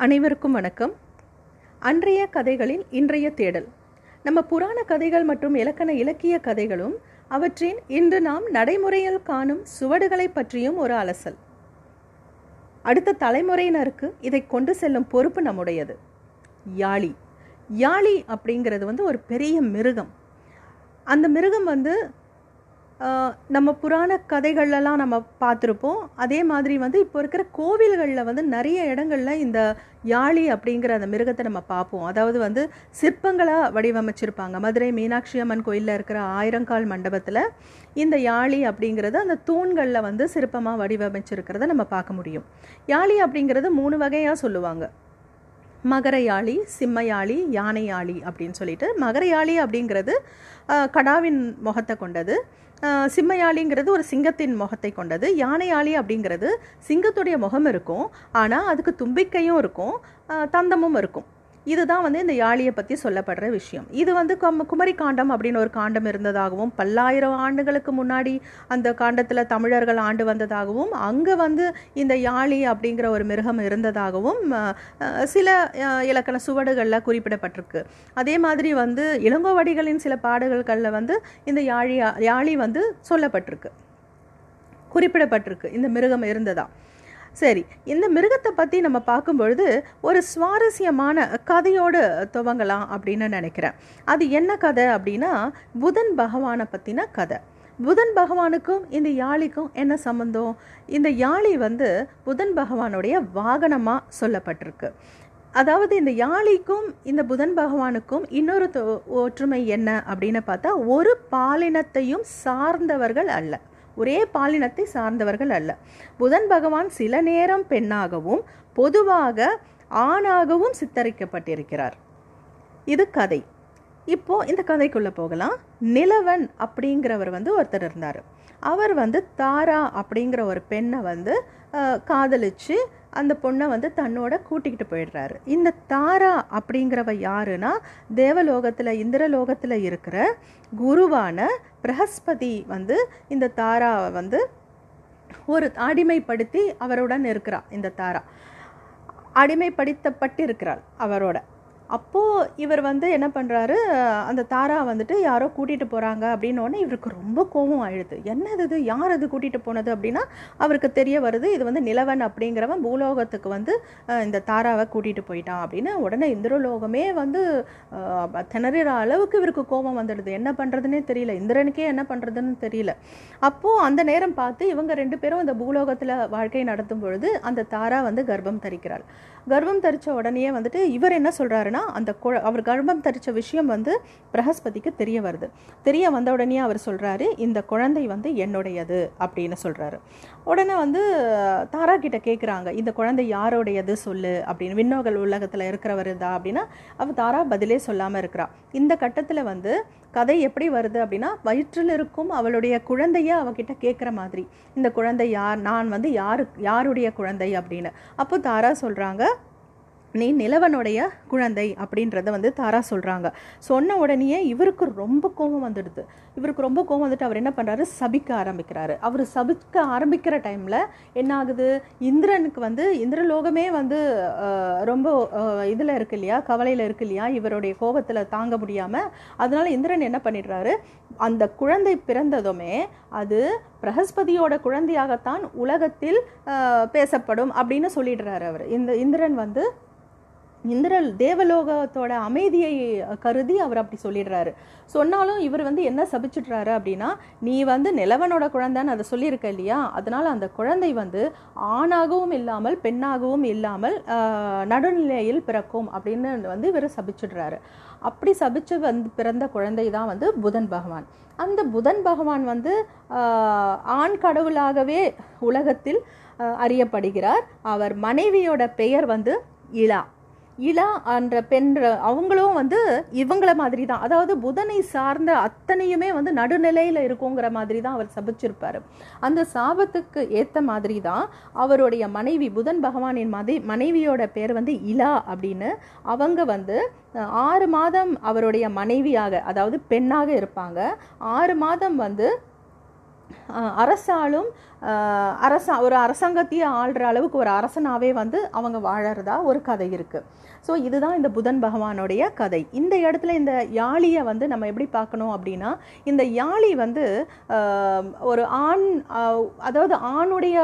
அனைவருக்கும் வணக்கம். அன்றைய கதைகளின் இன்றைய தேடல். நம்ம புராண கதைகள் மற்றும் இலக்கண இலக்கிய கதைகளும் அவற்றின் இன்று நாம் நடைமுறையில் காணும் சுவடுகளை பற்றியும் ஒரு அலசல். அடுத்த தலைமுறையினருக்கு இதை கொண்டு செல்லும் பொறுப்பு நம்முடையது. யாழி. யாழி அப்படிங்கிறது வந்து ஒரு பெரிய மிருகம். அந்த மிருகம் வந்து நம்ம புராண கதைகள்லாம் நம்ம பார்த்துருப்போம். அதே மாதிரி வந்து இப்போ இருக்கிற கோவில்களில் வந்து நிறைய இடங்கள்ல இந்த யாழி அப்படிங்கிற அந்த மிருகத்தை நம்ம பார்ப்போம். அதாவது வந்து சிற்பங்களாக வடிவமைச்சிருப்பாங்க. மதுரை மீனாட்சி அம்மன் கோயிலில் இருக்கிற ஆயிரங்கால் மண்டபத்தில் இந்த யாழி அப்படிங்கிறது அந்த தூண்களில் வந்து சிற்பமாக வடிவமைச்சிருக்கிறத நம்ம பார்க்க முடியும். யாழி அப்படிங்கிறது மூணு வகையாக சொல்லுவாங்க. மகர யாழி சிம்ம யானை யாழி அப்படின்னு சொல்லிட்டு மகர யாழி அப்படிங்கிறது கடாவின் முகத்தை கொண்டது. சிம்மையாளிங்கிறது ஒரு சிங்கத்தின் முகத்தை கொண்டது. யானையாளி அப்படிங்கிறது சிங்கத்துடைய முகம் இருக்கும். ஆனால் அதுக்கு தும்பிக்கையும் இருக்கும். தந்தமும் இருக்கும். இதுதான் வந்து இந்த யாழியை பற்றி சொல்லப்படுற விஷயம். இது வந்து கம் குமரி காண்டம் அப்படின்னு ஒரு காண்டம் இருந்ததாகவும் பல்லாயிரம் ஆண்டுகளுக்கு முன்னாடி அந்த காண்டத்தில் தமிழர்கள் ஆண்டு வந்ததாகவும் அங்கே வந்து இந்த யாழி அப்படிங்கிற ஒரு மிருகம் இருந்ததாகவும் சில இலக்கண சுவடுகளில் குறிப்பிடப்பட்டிருக்கு. அதே மாதிரி வந்து இளங்கோவடிகளின் சில பாடல்களில் வந்து இந்த யாழி யாழி வந்து சொல்லப்பட்டிருக்கு. குறிப்பிடப்பட்டிருக்கு. இந்த மிருகம் இருந்ததா. சரி இந்த மிருகத்தை பற்றி நம்ம பார்க்கும் பொழுது ஒரு சுவாரஸ்யமான கதையோடு துவங்கலாம் அப்படின்னு நினைக்கிறேன். அது என்ன கதை அப்படின்னா புதன் பகவானை பற்றின கதை. புதன் பகவானுக்கும் இந்த யாழிக்கும் என்ன சம்மந்தம் இந்த யாழி வந்து புதன் பகவானுடைய வாகனமாக சொல்லப்பட்டிருக்கு. அதாவது இந்த யாழிக்கும் இந்த புதன் பகவானுக்கும் இன்னொரு தொ- ஒற்றுமை என்ன அப்படின்னு பார்த்தா ஒரு பாலினத்தையும் சார்ந்தவர்கள் அல்ல. ஒரே பாலினத்தை சார்ந்தவர்கள் அல்ல. புதன் பகவான் சில நேரம் பெண்ணாகவும் பொதுவாக ஆணாகவும் சித்தரிக்கப்பட்டிருக்கிறார். இது கதை. இப்போ இந்த கதைக்குள்ள போகலாம். நிலவன் அப்படிங்கிறவர் வந்து ஒருத்தர் இருந்தார். அவர் வந்து தாரா அப்படிங்கிற ஒரு பெண்ணை வந்து காதலிச்சு அந்த பொண்ணை வந்து தன்னோட கூட்டிக்கிட்டு போயிடுறாரு. இந்த தாரா அப்படிங்கிறவ யாருன்னா தேவலோகத்தில் இந்திரலோகத்தில் இருக்கிற குருவான பிரகஸ்பதி வந்து இந்த தாராவை வந்து ஒரு அடிமைப்படுத்தி அவருடன் இருக்கிறாள். இந்த தாரா அடிமைப்படுத்தப்பட்டு இருக்கிறாள் அவரோட. அப்போது இவர் வந்து என்ன பண்ணுறாரு அந்த தாரா வந்துட்டு யாரோ கூட்டிகிட்டு போகிறாங்க அப்படின்னோடனே இவருக்கு ரொம்ப கோபம் ஆயிடுது. என்னது இது? யார் அது கூட்டிகிட்டு போனது அப்படின்னா அவருக்கு தெரிய வருது இது வந்து நிலவன் அப்படிங்கிறவன் பூலோகத்துக்கு வந்து இந்த தாராவை கூட்டிகிட்டு போயிட்டான் அப்படின்னு உடனே இந்திரலோகமே வந்து அஹ், திணறுற அளவுக்கு இவருக்கு கோபம் வந்துடுது. என்ன பண்ணுறதுனே தெரியல. இந்திரனுக்கே என்ன பண்ணுறதுன்னு தெரியல. அப்போது அந்த நேரம் பார்த்து இவங்க ரெண்டு பேரும் இந்த பூலோகத்தில் வாழ்க்கை நடத்தும் பொழுது அந்த தாரா வந்து கர்ப்பம் தரிக்கிறாள். கர்ப்பம் தரித்த உடனே வந்துட்டு இவர் என்ன சொல்கிறாருன்னா அந்த குழ- அவர் கர்ப்பம் தரிச்ச விஷயம் வந்து பிரகஸ்பதிக்கு தெரிய வருது. தெரிய வந்த உடனே அவர் சொல்கிறாரு இந்த குழந்தை வந்து என்னுடையது அப்படின்னு சொல்கிறாரு உடனே வந்து தாரா கிட்ட கேட்குறாங்க இந்த குழந்தை யாரோடையது சொல்லு அப்படின்னு. விண்ணோகல் உலகத்தில் இருக்கிறவர் தான் அப்படின்னா அவள் தாரா பதிலே சொல்லாமல் இருக்கிறா. இந்த கட்டத்தில் வந்து கதை எப்படி வருது அப்படின்னா வயிற்றில் இருக்கும் அவளுடைய குழந்தைய அவகிட்ட கேட்குற மாதிரி. இந்த குழந்தை யார்? நான் வந்து யாரு யாருடைய குழந்தை அப்படின்னு. அப்போ தாரா சொல்கிறாங்க நீ நிலவனுடைய குழந்தை அப்படின்றத வந்து தாரா சொல்கிறாங்க சொன்ன உடனேயே இவருக்கு ரொம்ப கோபம் வந்துடுது. இவருக்கு ரொம்ப கோபம் வந்துட்டு அவர் என்ன பண்ணுறாரு சபிக்க ஆரம்பிக்கிறாரு. அவர் சபிக்க ஆரம்பிக்கிற டைமில் என்ன ஆகுது? இந்திரனுக்கு வந்து இந்திரலோகமே வந்து ரொம்ப இதில் இருக்கு இல்லையா? கவலையில் இருக்கு இல்லையா? இவருடைய கோபத்தில் தாங்க முடியாமல் அதனால் இந்திரன் என்ன பண்ணிடுறாரு? அந்த குழந்தை பிறந்ததுமே அது பிரகஸ்பதியோட குழந்தையாகத்தான் உலகத்தில் பேசப்படும் அப்படின்னு சொல்லிடுறாரு அவர். இந்த இந்திரன் வந்து இந்திரல் தேவலோகத்தோட அமைதியை கருதி அவர் அப்படி சொல்லிடுறாரு. சொன்னாலும் இவர் வந்து என்ன சபிச்சிடுறாரு அப்படின்னா நீ வந்து நிலவனோட குழந்தைன்னு அதை சொல்லியிருக்க இல்லையா? அதனால் அந்த குழந்தை வந்து ஆணாகவும் இல்லாமல் பெண்ணாகவும் இல்லாமல் நடுநிலையில் பிறக்கும் அப்படின்னு வந்து இவர் சபிச்சிடுறாரு. அப்படி சபிச்சு வந்து பிறந்த குழந்தை தான் வந்து புதன் பகவான். அந்த புதன் பகவான் வந்து ஆண் கடவுளாகவே உலகத்தில் அறியப்படுகிறார். அவர் மனைவியோட பெயர் வந்து இளா இளா என்ற பெண் அவங்களும் வந்து இவங்கள மாதிரி தான் அதாவது புதனை சார்ந்த அத்தனையுமே வந்து நடுநிலையில் இருக்குங்கிற மாதிரி தான் அவர் சபிச்சிருப்பார். அந்த சாபத்துக்கு ஏற்ற மாதிரி தான் அவருடைய மனைவி புதன் பகவானின் மதி மனைவியோட பேர் வந்து இலா அப்படின்னு அவங்க வந்து ஆறு மாதம் அவருடைய மனைவியாக அதாவது பெண்ணாக இருப்பாங்க. ஆறு மாதம் வந்து அரசாலும் அரசா ஒரு அரசாங்கத்தையே ஆள்ற அளவுக்கு ஒரு அரசனாகவே வந்து அவங்க வாழறதா ஒரு கதை இருக்குது ஸோ இதுதான் இந்த புதன் பகவானுடைய கதை. இந்த இடத்துல இந்த யாழியை வந்து நம்ம எப்படி பார்க்கணும் அப்படின்னா இந்த யாழி வந்து ஒரு ஆண் அதாவது ஆணுடைய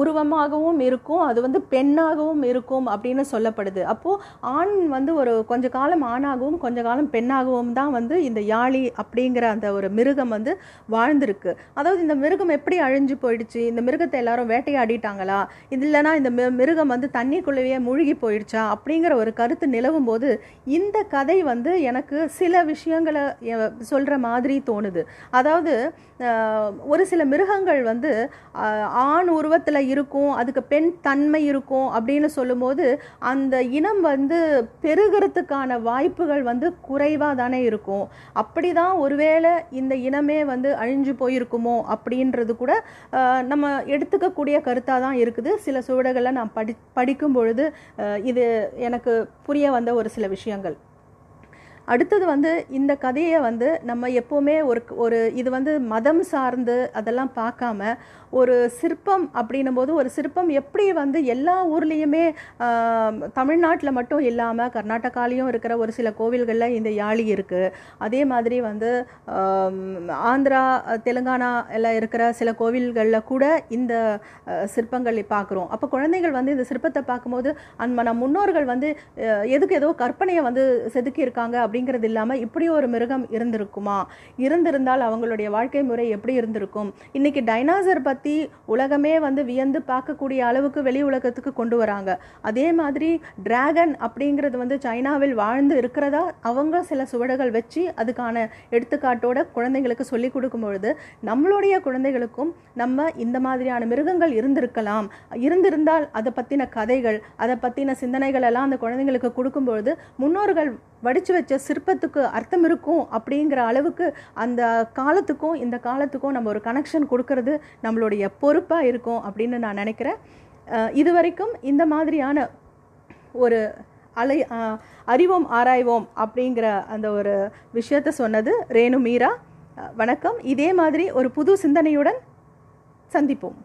உருவமாகவும் இருக்கும் அது வந்து பெண்ணாகவும் இருக்கும் அப்படின்னு சொல்லப்படுது. அப்போது ஆண் வந்து ஒரு கொஞ்ச காலம் ஆணாகவும் கொஞ்ச காலம் பெண்ணாகவும் தான் வந்து இந்த யாழி அப்படிங்கிற அந்த ஒரு மிருகம் வந்து வாழ்ந்திருக்கு. அதாவது இந்த மிருகம் எப்படி அழிஞ்சு போயிடுச்சு? இந்த மிருகத்தை எல்லாரும் வேட்டையாடிட்டாங்களா? இது இல்லைன்னா இந்த மி- மிருகம் வந்து தண்ணிக்குள்ளேயே மூழ்கி போயிடுச்சா? அப்படிங்கிற ஒரு கருத்து நிலவும் போது இந்த கதை வந்து எனக்கு சில விஷயங்களை சொல்கிற சொல்ற மாதிரி தோணுது. அதாவது ஒரு சில மிருகங்கள் வந்து ஆண் உருவத்தில் இருக்கும் அதுக்கு பெண் தன்மை இருக்கும் அப்படின்னு சொல்லும்போது அந்த இனம் வந்து பெருகிறதுக்கான வாய்ப்புகள் வந்து குறைவாக தானே இருக்கும். அப்படிதான் ஒருவேளை இந்த இனமே வந்து அழிஞ்சு போயிருக்கும். இருக்குமோ அப்படின்றது கூட நம்ம எடுத்துக்கக்கூடிய கருத்தாக தான் இருக்குது. சில சுவடுகளை நான் படி படிக்கும் பொழுது இது எனக்கு புரிய வந்த ஒரு சில விஷயங்கள். அடுத்தது வந்து இந்த கதையை வந்து நம்ம எப்போவுமே ஒரு ஒரு இது வந்து மதம் சார்ந்து அதெல்லாம் பார்க்காம ஒரு சிற்பம் அப்படின்னும் போது ஒரு சிற்பம் எப்படி வந்து எல்லா ஊர்லேயுமே தமிழ்நாட்டில் மட்டும் இல்லாமல் கர்நாடகாலையும் இருக்கிற ஒரு சில கோவில்களில் இந்த யாழி இருக்குது அதே மாதிரி வந்து ஆந்திரா தெலுங்கானா எல்லாம் இருக்கிற சில கோவில்களில் கூட இந்த அஹ், சிற்பங்களை பார்க்குறோம். அப்போ குழந்தைகள் வந்து இந்த சிற்பத்தை பார்க்கும்போது அந்த நம் முன்னோர்கள் வந்து எதுக்கு ஏதோ கற்பனையை வந்து செதுக்கியிருக்காங்க அப்படிங்கிறது இல்லாமல் இப்படி ஒரு மிருகம் இருந்திருக்குமா? இருந்திருந்தால் அவங்களுடைய வாழ்க்கை முறை எப்படி இருந்திருக்கும்? இன்னைக்கு டைனாசர் பற்றி உலகமே வந்து வியந்து பார்க்கக்கூடிய அளவுக்கு வெளி உலகத்துக்கு கொண்டு வராங்க. அதே மாதிரி டிராகன் அப்படிங்கிறது வந்து சைனாவில் வாழ்ந்து இருக்கிறதா? அவங்க சில சுவடுகள் வச்சு அதுக்கான எடுத்துக்காட்டோட குழந்தைங்களுக்கு சொல்லி கொடுக்கும் பொழுது நம்மளுடைய குழந்தைகளுக்கும் நம்ம இந்த மாதிரியான மிருகங்கள் இருந்திருக்கலாம். இருந்திருந்தால் அதை பற்றின கதைகள் அதை பற்றின சிந்தனைகள் எல்லாம் அந்த குழந்தைங்களுக்கு கொடுக்கும்பொழுது முன்னோர்கள் வடித்து வச்ச சிற்பத்துக்கு அர்த்தம் இருக்கும் அப்படிங்கிற அளவுக்கு அந்த காலத்துக்கும் இந்த காலத்துக்கும் நம்ம ஒரு கனெக்ஷன் கொடுக்கறது நம்மளுடைய பொறுப்பாக இருக்கும் அப்படின்னு நான் நினைக்கிறேன். இது வரைக்கும் இந்த மாதிரியான ஒரு அலை அறிவோம் ஆராய்வோம் அப்படிங்கிற அந்த ஒரு விஷயத்த சொன்னது ரேணு மீரா. வணக்கம். இதே மாதிரி ஒரு புது சிந்தனையுடன் சந்திப்போம்.